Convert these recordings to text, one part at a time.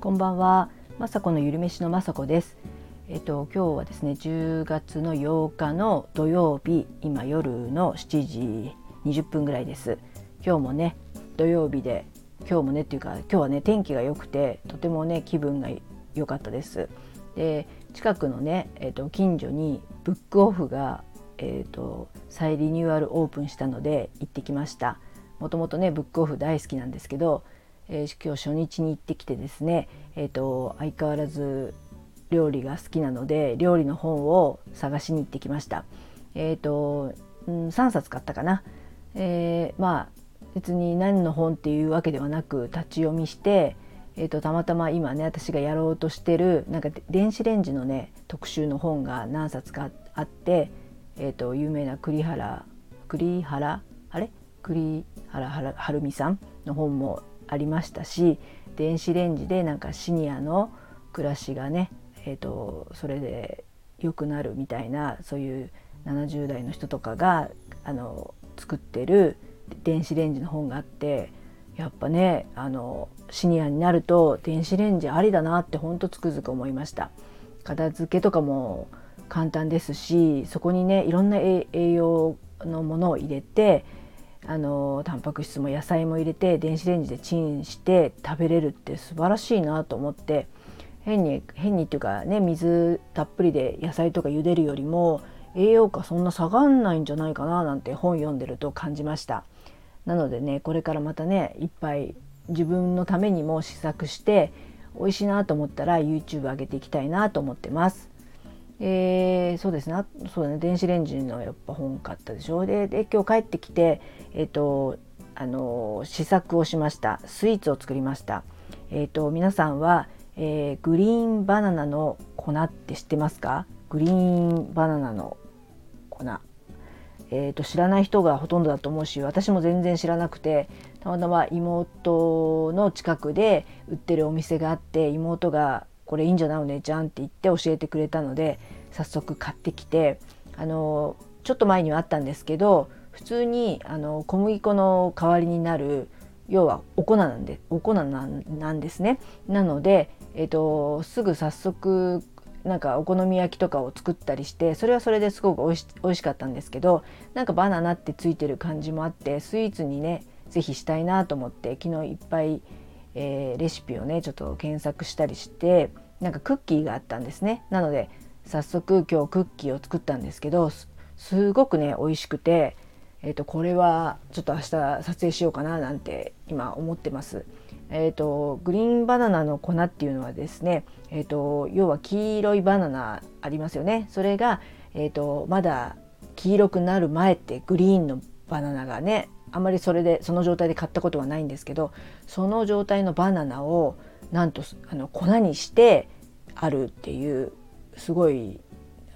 こんばんは、まさこのゆるめしのまさこです。えっと今日はですね10月の8日の土曜日今夜の7時20分ぐらいです。今日もね土曜日で今日もねっていうか今日はね天気が良くてとてもね気分が良かったです。で近くのね、えーと、近所にブックオフが、えーと、再リニューアルオープンしたので行ってきました。もともとねブックオフ大好きなんですけど、えー、今日初日に行ってきてですね、えーと、相変わらず料理が好きなので料理の本を探しに行ってきました。えっ、ー、と、うん、3冊買ったかな、えー、まあ別に何の本っていうわけではなく立ち読みしてえーと、たまたま今ね私がやろうとしてるなんか電子レンジのね特集の本が何冊かあって、えーと、有名な栗原栗原？あれ？栗原はるみさんの本もありましたし電子レンジでなんかシニアの暮らしがね、えーとそれで良くなるみたいなそういう70代の人とかがあの作ってる電子レンジの本があってやっぱねあのシニアになると電子レンジありだなってほんとつくづく思いました。片付けとかも簡単ですしそこにねいろんな栄養のものを入れてあのタンパク質も野菜も入れて電子レンジでチンして食べれるって素晴らしいなと思って変に変にっていうかね水たっぷりで野菜とか茹でるよりも栄養価そんな下がんないんじゃないかななんて本読んでると感じましたなのでねこれからまたねいっぱい自分のためにも試作して美味しいなと思ったら YouTube 上げていきたいなと思ってます。えー、そうですね。そうだね。電子レンジのやっぱ本買ったでしょ。でで今日帰ってきてえっ、ー、とあの試作をしました。スイーツを作りました。えっ、ー、と皆さんは、えー、グリーンバナナの粉って知ってますか？グリーンバナナの粉。えーと、知らない人がほとんどだと思うし私も全然知らなくてたまたま妹の近くで売ってるお店があって妹が「これいいんじゃないお姉ちゃん」って言って教えてくれたので早速買ってきてあのちょっと前にはあったんですけど普通にあの小麦粉の代わりになる要はお粉なんでお粉なんですね。なので、えーとすぐ早速なんかお好み焼きとかを作ったりしてそれはそれですごくおいし美味しかったんですけどなんかバナナってついてる感じもあってスイーツにね是非したいなと思って昨日いっぱい、えー、レシピをねちょっと検索したりしてなんかクッキーがあったんですねなので早速今日クッキーを作ったんですけどすごくね美味しくて、えー、とこれはちょっと明日撮影しようかななんて今思ってます。えーと、グリーンバナナの粉っていうのはですね、えーと、要は黄色いバナナありますよねそれが、えーと、まだ黄色くなる前ってグリーンのバナナがねあまりそれでその状態で買ったことはないんですけどその状態のバナナをなんとあの粉にしてあるっていうすごい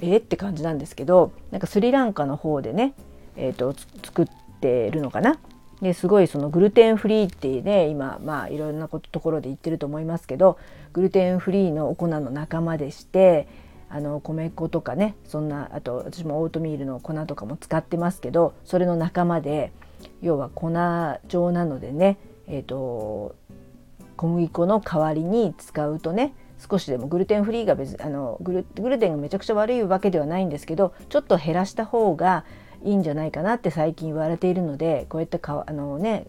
えって感じなんですけどなんかスリランカの方でね、えーと作ってるのかな？ですごいそのグルテンフリーってね今まあいろんなところで言ってると思いますけどグルテンフリーのお粉の仲間でしてあの米粉とかねそんなあと私もオートミールの粉とかも使ってますけどそれの仲間で要は粉状なのでねえ、ー、と小麦粉の代わりに使うとね少しでもグルテンフリーが別あのグルグルテンがめちゃくちゃ悪いわけではないんですけどちょっと減らした方がいいんじゃないかなって最近言われているのでこうやってかあのね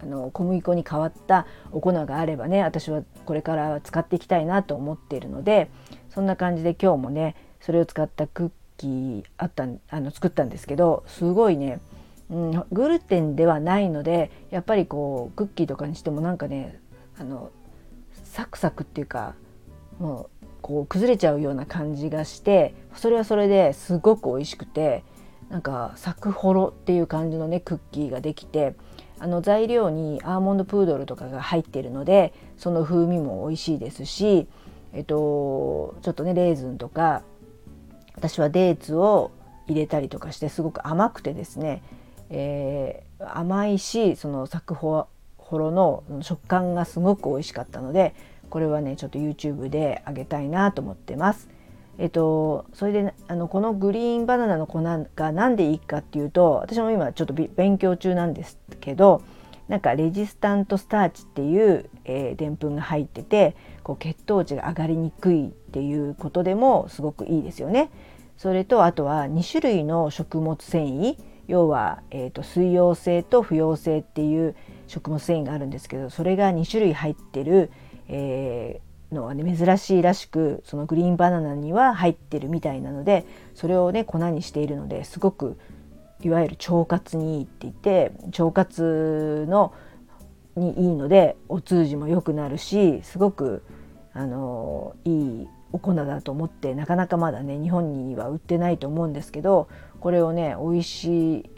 あの小麦粉に変わったお粉があればね私はこれから使っていきたいなと思っているのでそんな感じで今日もねそれを使ったクッキーあったあの作ったんですけどすごいね、うん、グルテンではないのでやっぱりこうクッキーとかにしてもなんかねあのサクサクっていうかもうこう崩れちゃうような感じがしてそれはそれですごく美味しくてなんかサクホロっていう感じのねクッキーができてあの材料にアーモンドプードルとかが入ってるのでその風味も美味しいですし、えっと、ちょっとねレーズンとか私はデーツを入れたりとかしてすごく甘くてですね、えー、甘いしそのサクホロの食感がすごく美味しかったのでこれはねちょっと YouTube であげたいなと思ってます。えっと、それであのこのグリーンバナナの粉が何でいいかっていうと私も今ちょっと勉強中なんですけどなんかレジスタントスターチっていうでんぷんが入っててこう血糖値が上がりにくいっていうことでもすごくいいですよね。それとあとは2種類の食物繊維要は、えーと、水溶性と不溶性っていう食物繊維があるんですけどそれが2種類入ってる、えー、のはね珍しいらしくそのグリーンバナナには入ってるみたいなのでそれをね粉にしているのですごくいわゆる腸活にいいって言って腸活のにいいのでお通じも良くなるしすごくあのいいお粉だと思ってなかなかまだね日本には売ってないと思うんですけどこれをね美味し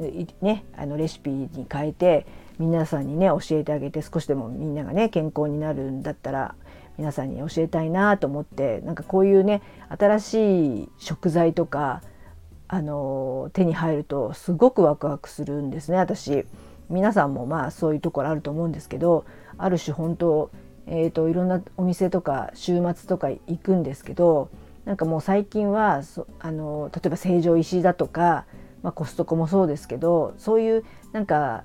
いねあのレシピに変えて皆さんにね教えてあげて少しでもみんながね健康になるんだったら皆さんに教えたいなと思ってなんかこういうね新しい食材とかあの手に入るとすごくワクワクするんですね私。皆さんもまあそういうところあると思うんですけどある種本当、えーと、いろんなお店とか週末とか行くんですけどなんかもう最近はあの例えば成城石井だとか、まあ、コストコもそうですけどそういうなんか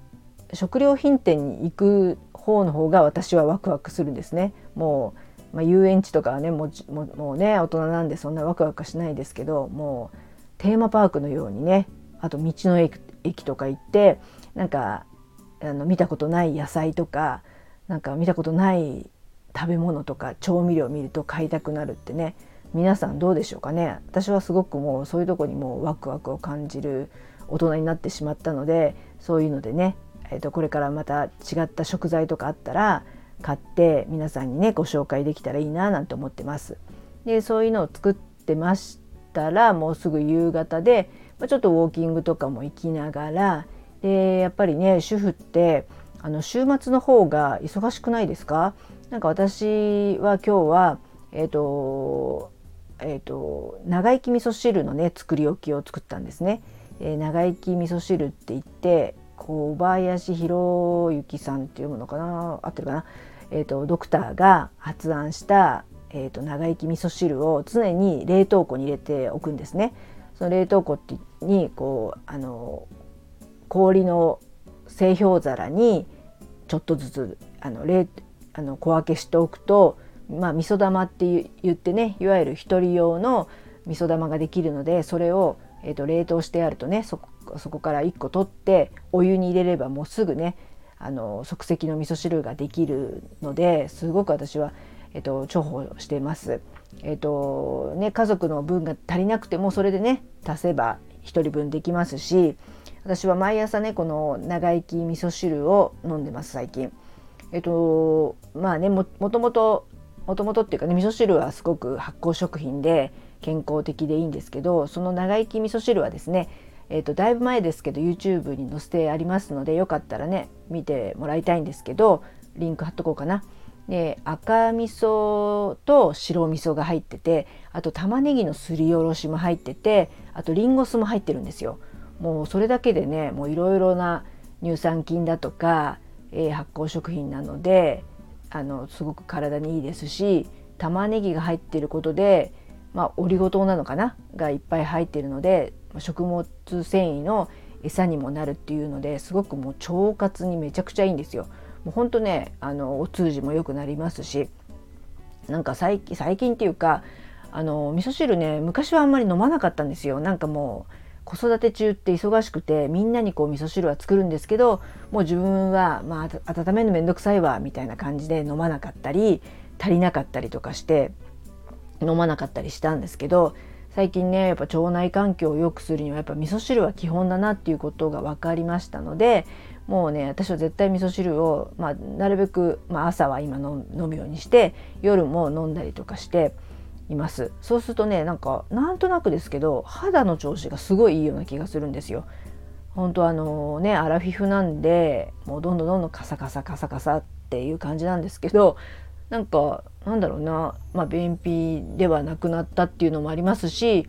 食料品店に行く方の方が私はワクワクするんですね。もう、まあ、遊園地とかはねもうもうね大人なんでそんなワクワクしないですけどもうテーマパークのようにねあと道の駅とか行ってなんかあの見たことない野菜とかなんか見たことない食べ物とか調味料を見ると買いたくなるってね。皆さんどうでしょうかね。私はすごくもうそういうとこにもうワクワクを感じる大人になってしまったのでそういうのでね、えー、とこれからまた違った食材とかあったら買って皆さんにねご紹介できたらいいななんて思ってます。でそういうのを作ってましたらもうすぐ夕方で、まあ、ちょっとウォーキングとかも行きながらでやっぱりね主婦ってあの週末の方が忙しくないですか？なんか私は今日はえっ、ー、とえーと、長生き味噌汁のね作り置きを作ったんですね。えー、長生き味噌汁って言って小林博之さんっていうものかな合ってるかな、えーと、ドクターが発案した、えーと、と長生き味噌汁を常に冷凍庫に入れておくんですね。その冷凍庫にこうあの氷の製氷皿にちょっとずつあの冷あの小分けしておくと、まあ、味噌玉って言ってねいわゆる一人用の味噌玉ができるのでそれを、えーと、冷凍してあるとねそこから1個取ってお湯に入れればもうすぐねあの即席の味噌汁ができるのですごく私は、えーと、重宝してます。えーとね、家族の分が足りなくてもそれでね足せば1人分できますし私は毎朝ねこの長生き味噌汁を飲んでます最近。えっとまあねもともともともとっていうかね味噌汁はすごく発酵食品で健康的でいいんですけどその長生き味噌汁はですねえっとだいぶ前ですけど YouTube に載せてありますのでよかったらね見てもらいたいんですけどリンク貼っとこうかな。で赤味噌と白味噌が入っててあと玉ねぎのすりおろしも入っててあとリンゴ酢も入ってるんですよ。もうそれだけでねもういろいろな乳酸菌だとか、えー、発酵食品なのであのすごく体にいいですし玉ねぎが入ってることで、まあ、オリゴ糖なのかながいっぱい入ってるので食物繊維の餌にもなるっていうのですごくもう腸活にめちゃくちゃいいんですよ。もうほんとねあのお通じも良くなりますしなんか最近最近っていうかあの味噌汁ね昔はあんまり飲まなかったんですよ。なんかもう子育て中って忙しくてみんなにこう味噌汁は作るんですけどもう自分はまあ温めるのめんどくさいわみたいな感じで飲まなかったり足りなかったりとかして飲まなかったりしたんですけど最近ねやっぱ腸内環境を良くするにはやっぱ味噌汁は基本だなっていうことが分かりましたのでもうね私は絶対味噌汁を、まあ、なるべく、まあ、朝は今飲むようにして夜も飲んだりとかしていますそうするとねなんかなんとなくですけど肌の調子がすごいいいような気がするんですよ。本当あのねアラフィフなんでもうどんどんどんどんカサカサカサカサっていう感じなんですけどなんかなんだろうな、まあ、便秘ではなくなったっていうのもありますし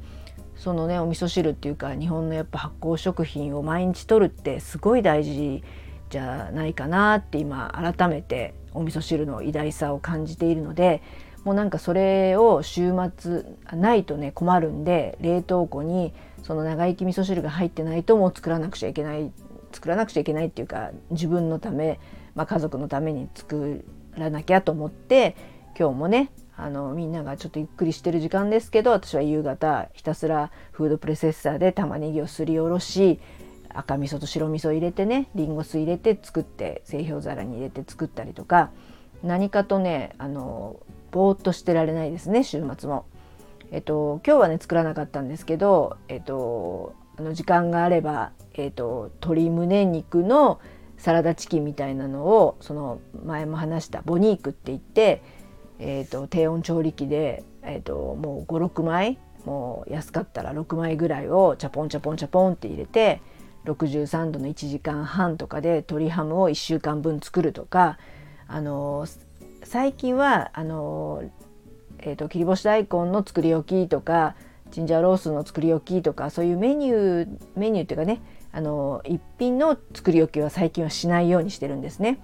そのねお味噌汁っていうか日本のやっぱ発酵食品を毎日摂るってすごい大事じゃないかなって今改めてお味噌汁の偉大さを感じているのでもうなんかそれを週末ないとね困るんで冷凍庫にその長生き味噌汁が入ってないともう作らなくちゃいけない作らなくちゃいけないっていうか自分のため、まあ、家族のために作らなきゃと思って今日もねあのみんながちょっとゆっくりしてる時間ですけど私は夕方ひたすらフードプロセッサーで玉ねぎをすりおろし赤味噌と白味噌入れてねりんご酢入れて作って製氷皿に入れて作ったりとか何かとねあのぼーっとしてられないですね週末も。えっと今日はね作らなかったんですけどえっとあの時間があれば、えっと、鶏胸肉のサラダチキンみたいなのをその前も話したボニークって言ってえーと、低温調理器で、えーと、もう56枚もう安かったら6枚ぐらいをチャポンチャポンチャポンって入れて63度の1時間半とかで鶏ハムを1週間分作るとか、あの、最近はあの、えーと、切り干し大根の作り置きとかジンジャーロースの作り置きとかそういうメニューメニューっていうかねあの一品の作り置きは最近はしないようにしてるんですね。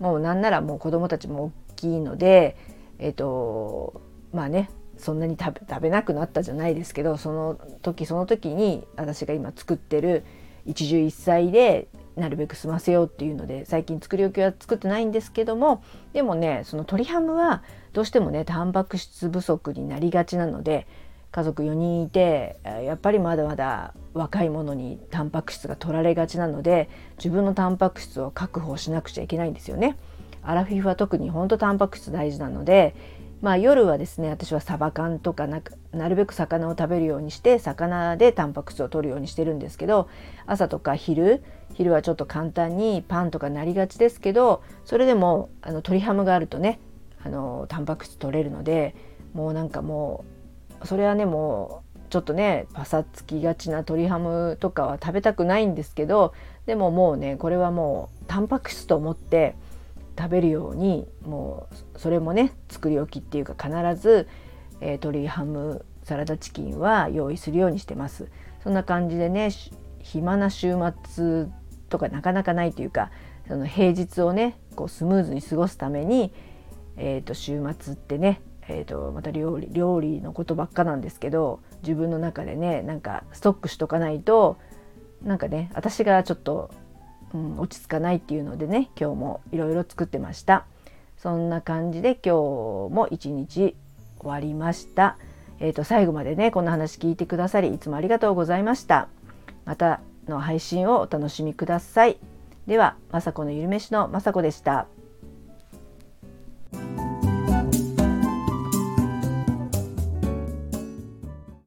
もうなんならもう子供たちも大きいのでえっ、ー、とまあねそんなに食べ食べなくなったじゃないですけどその時その時に私が今作ってる一汁一菜でなるべく済ませようっていうので最近作り置きは作ってないんですけどもでもねその鶏ハムはどうしてもねタンパク質不足になりがちなので家族4人いてやっぱりまだまだ若い者にタンパク質が取られがちなので自分のタンパク質を確保しなくちゃいけないんですよね。アラフィフは特に本当タンパク質大事なので、まあ、夜はですね私はサバ缶とかななるべく魚を食べるようにして魚でタンパク質を取るようにしてるんですけど朝とか昼昼はちょっと簡単にパンとかなりがちですけどそれでもあの鶏ハムがあるとねあのタンパク質取れるのでもうなんかもうそれはねもうちょっとねパサつきがちな鶏ハムとかは食べたくないんですけどでももうねこれはもうタンパク質と思って食べるようにもうそれもね作り置きっていうか必ず、えー、鶏ハムサラダチキンは用意するようにしてます。そんな感じでね暇な週末とかなかなかないというかその平日をねこうスムーズに過ごすために、えー、と週末ってね、えー、とまた料理料理のことばっかなんですけど自分の中でねなんかストックしとかないとなんかね私がちょっとうん、落ち着かないっていうのでね今日もいろいろ作ってました。そんな感じで今日も一日終わりました。えーと、最後までねこの話聞いてくださりいつもありがとうございました。またの配信をお楽しみください。では雅子のゆるめしの雅子でした。